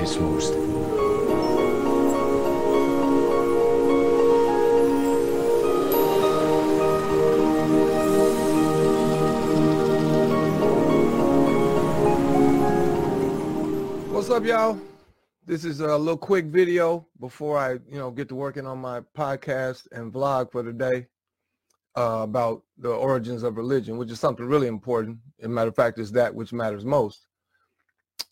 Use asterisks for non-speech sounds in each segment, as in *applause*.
matters most. What's up, y'all? This is a little quick video before I, you know, get to working on my podcast and vlog for the day uh, about the origins of religion, which is something really important. As a matter of fact, it's that which matters most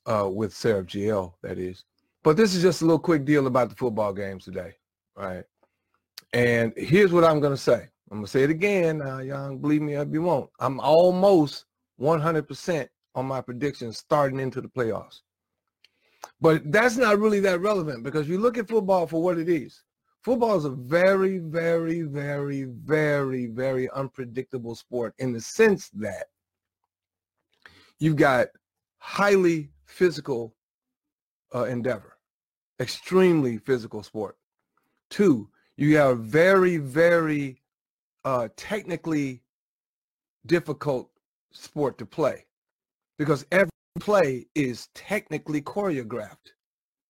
uh, with Seraph GL, that is. But this is just a little quick deal about the football games today, right? And here's what I'm going to say. I'm going to say it again. Uh, y'all believe me if you won't. I'm almost 100% on my predictions starting into the playoffs. But that's not really that relevant because you look at football for what it is. Football is a very, very, very, very, very unpredictable sport in the sense that you've got highly physical uh, endeavor, extremely physical sport. Two, you have very, very uh, technically difficult sport to play because every play is technically choreographed.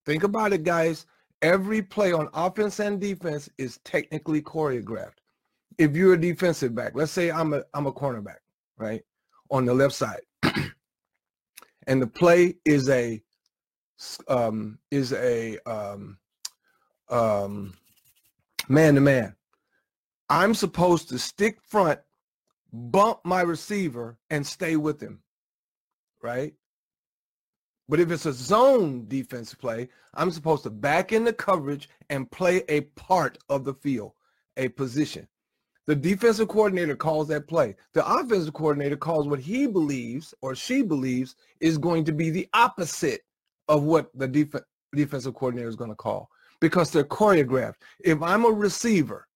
Think about it, guys. Every play on offense and defense is technically choreographed. If you're a defensive back, let's say I'm a I'm a cornerback, right, on the left side, and the play is a um, is a um, um, man to man. I'm supposed to stick front, bump my receiver, and stay with him, right? But if it's a zone defense play, I'm supposed to back in the coverage and play a part of the field, a position. The defensive coordinator calls that play. The offensive coordinator calls what he believes or she believes is going to be the opposite of what the def- defensive coordinator is going to call because they're choreographed. If I'm a receiver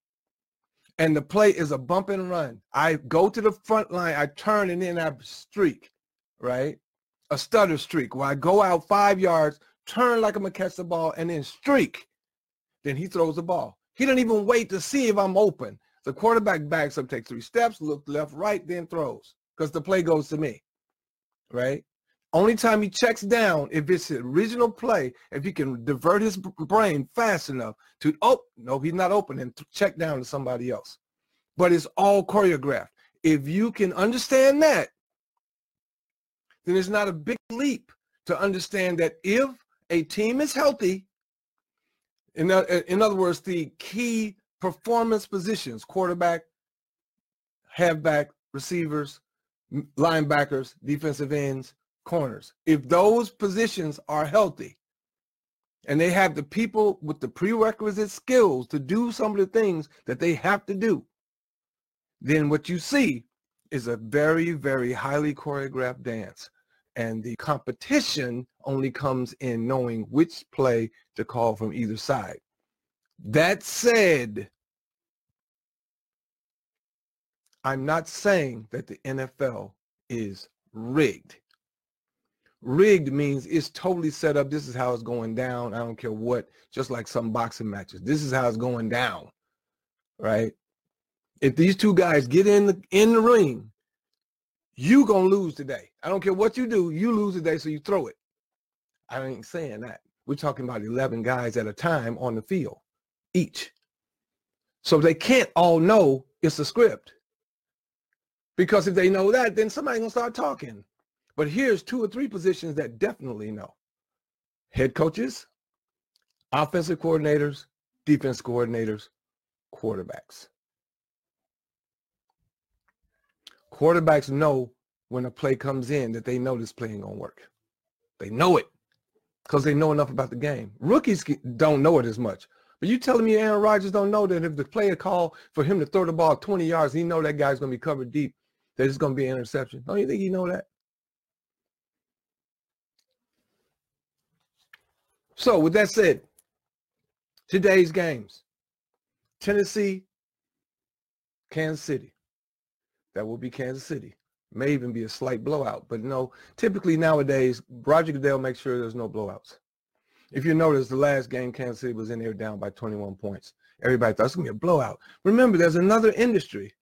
and the play is a bump and run, I go to the front line, I turn and then I streak, right? a stutter streak where I go out five yards, turn like I'm gonna catch the ball, and then streak. Then he throws the ball. He doesn't even wait to see if I'm open. The quarterback backs up, takes three steps, look left, right, then throws because the play goes to me, right? Only time he checks down if it's the original play, if he can divert his brain fast enough to, oh, no, he's not open and check down to somebody else. But it's all choreographed. If you can understand that, then it's not a big leap to understand that if a team is healthy, in, in other words, the key performance positions, quarterback, halfback, receivers, linebackers, defensive ends, corners, if those positions are healthy and they have the people with the prerequisite skills to do some of the things that they have to do, then what you see is a very, very highly choreographed dance. And the competition only comes in knowing which play to call from either side. That said, I'm not saying that the NFL is rigged. Rigged means it's totally set up. This is how it's going down. I don't care what, just like some boxing matches. This is how it's going down, right? If these two guys get in the, in the ring you gonna lose today. I don't care what you do, you lose today, so you throw it. I ain't saying that. We're talking about 11 guys at a time on the field, each. So they can't all know it's a script. Because if they know that, then somebody's gonna start talking. But here's two or three positions that definitely know. Head coaches, offensive coordinators, defense coordinators, quarterbacks. Quarterbacks know when a play comes in that they know this play ain't gonna work. They know it because they know enough about the game. Rookies don't know it as much. But you telling me Aaron Rodgers don't know that if the player call for him to throw the ball 20 yards, he know that guy's gonna be covered deep, that it's gonna be an interception. Don't you think he know that? So with that said, today's games, Tennessee, Kansas City. That will be Kansas City. May even be a slight blowout. But no, typically nowadays, Roger Goodell makes sure there's no blowouts. If you notice, the last game, Kansas City was in there down by 21 points. Everybody thought it's going to be a blowout. Remember, there's another industry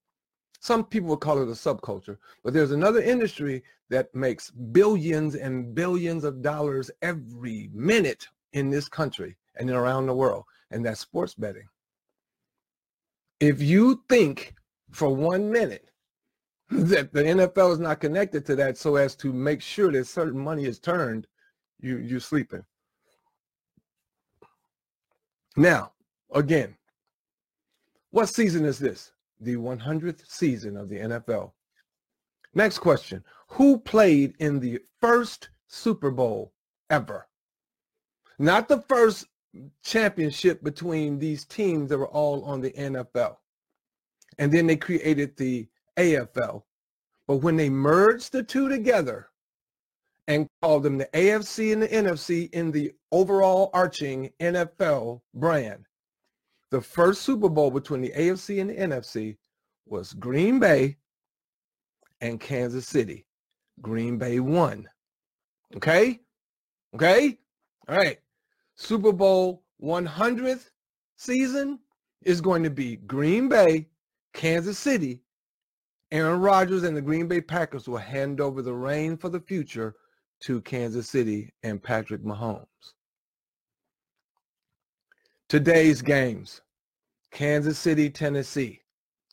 Some people would call it a subculture, but there's another industry that makes billions and billions of dollars every minute in this country and around the world, and that's sports betting. If you think for one minute *laughs* that the NFL is not connected to that so as to make sure that certain money is turned, you, you're sleeping. Now, again, what season is this? The 100th season of the NFL. Next question. Who played in the first Super Bowl ever? Not the first championship between these teams that were all on the NFL. And then they created the AFL. But when they merged the two together and called them the AFC and the NFC in the overall arching NFL brand, the first Super Bowl between the AFC and the NFC was Green Bay and Kansas City. Green Bay won. Okay? Okay? All right. Super Bowl 100th season is going to be Green Bay, Kansas City. Aaron Rodgers and the Green Bay Packers will hand over the reign for the future to Kansas City and Patrick Mahomes. Today's games, Kansas City, Tennessee.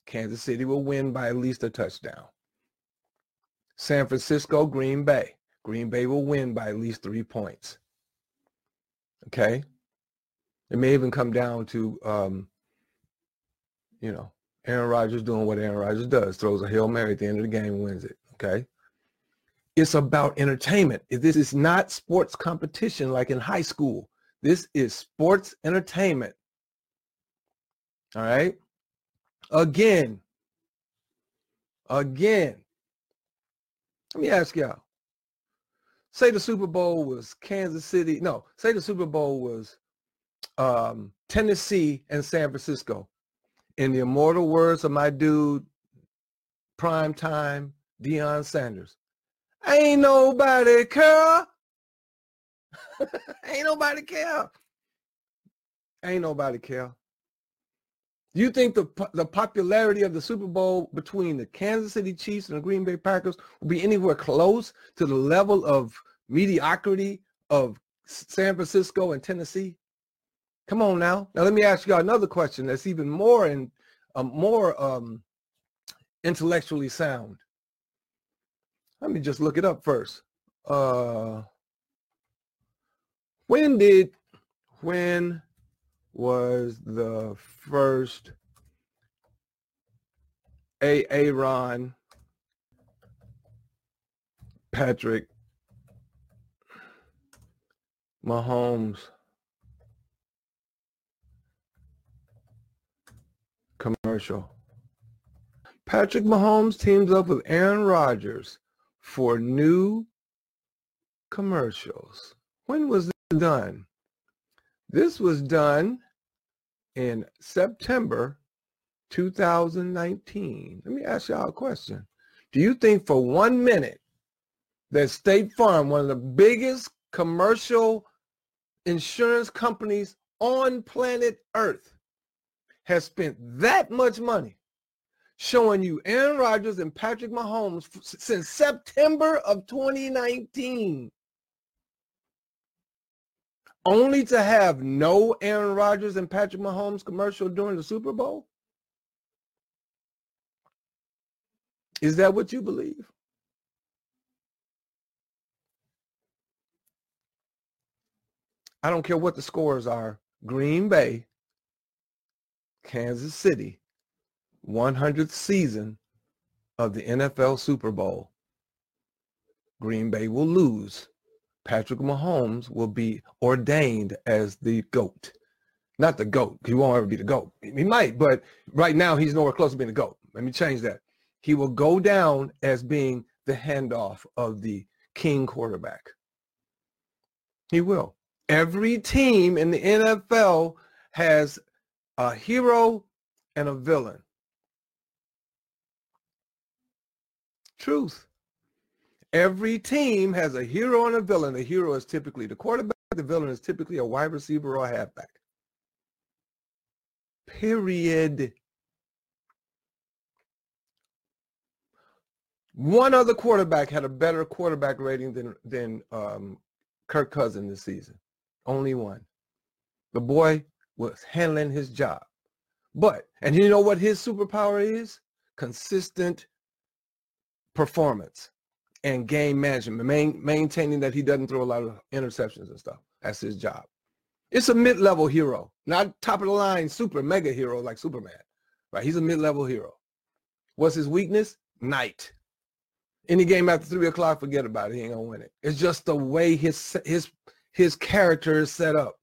Kansas City will win by at least a touchdown. San Francisco, Green Bay. Green Bay will win by at least three points. Okay? It may even come down to, um, you know, Aaron Rodgers doing what Aaron Rodgers does, throws a Hail Mary at the end of the game and wins it. Okay? It's about entertainment. This is not sports competition like in high school. This is sports entertainment. All right? Again, again, let me ask y'all. Say the Super Bowl was Kansas City. No, say the Super Bowl was um, Tennessee and San Francisco. In the immortal words of my dude, prime time, Deion Sanders. *laughs* Ain't nobody care. Ain't nobody care. Ain't nobody care. Do you think the the popularity of the Super Bowl between the Kansas City Chiefs and the Green Bay Packers will be anywhere close to the level of mediocrity of San Francisco and Tennessee? Come on now. Now let me ask you another question that's even more and um, more um, intellectually sound. Let me just look it up first. Uh, when did when was the first Aaron Patrick Mahomes commercial. Patrick Mahomes teams up with Aaron Rodgers for new commercials. When was this done? This was done in September 2019. Let me ask y'all a question. Do you think for one minute that State Farm, one of the biggest commercial insurance companies on planet Earth, has spent that much money showing you Aaron Rodgers and Patrick Mahomes since September of 2019 only to have no Aaron Rodgers and Patrick Mahomes commercial during the Super Bowl? Is that what you believe? I don't care what the scores are. Green Bay, Kansas City, 100th season of the NFL Super Bowl. Green Bay will lose Patrick Mahomes will be ordained as the GOAT. Not the GOAT. He won't ever be the GOAT. He might, but right now he's nowhere close to being the GOAT. Let me change that. He will go down as being the handoff of the king quarterback. He will. Every team in the NFL has a hero and a villain. Truth. Every team has a hero and a villain. The hero is typically the quarterback. The villain is typically a wide receiver or a halfback. Period. One other quarterback had a better quarterback rating than than um, Kirk Cousins this season. Only one. The boy was handling his job. But, and you know what his superpower is? Consistent performance and game management, main, maintaining that he doesn't throw a lot of interceptions and stuff. That's his job. It's a mid-level hero, not top of the line super mega hero like Superman. Right? He's a mid-level hero. What's his weakness? Night. Any game after three o'clock, forget about it. He ain't gonna win it. It's just the way his his his character is set up.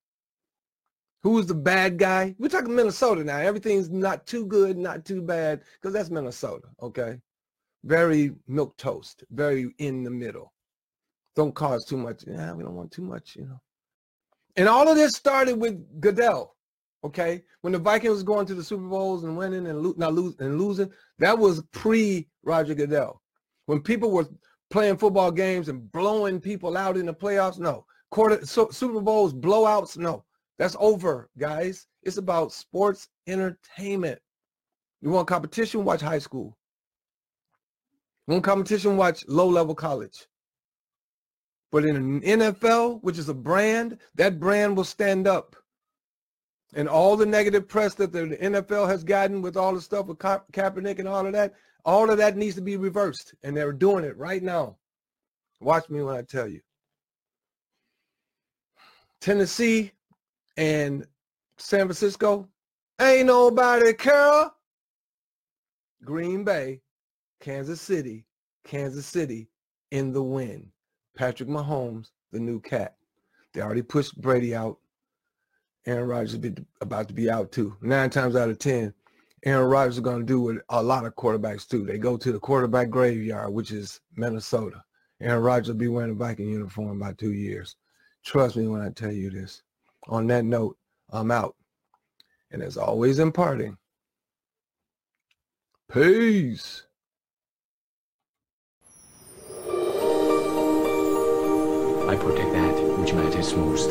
Who's the bad guy? We're talking Minnesota now. Everything's not too good, not too bad, because that's Minnesota. Okay, very milk toast, very in the middle. Don't cause too much. Yeah, we don't want too much, you know. And all of this started with Goodell. Okay, when the Vikings was going to the Super Bowls and winning and lo- not losing and losing, that was pre Roger Goodell. When people were playing football games and blowing people out in the playoffs, no. Quarter so, Super Bowls blowouts, no. That's over, guys. It's about sports entertainment. You want competition? Watch high school. Want competition? Watch low-level college. But in an NFL, which is a brand, that brand will stand up. And all the negative press that the NFL has gotten with all the stuff with Ka- Kaepernick and all of that, all of that needs to be reversed. And they're doing it right now. Watch me when I tell you. Tennessee and San Francisco, ain't nobody care. Green Bay, Kansas City, Kansas City in the win. Patrick Mahomes, the new cat. They already pushed Brady out. Aaron Rodgers is about to be out too. Nine times out of ten, Aaron Rodgers is going to do what a lot of quarterbacks do. They go to the quarterback graveyard, which is Minnesota. Aaron Rodgers will be wearing a Viking uniform by two years. Trust me when I tell you this. On that note, I'm out. And as always imparting, peace. I protect that which matters most.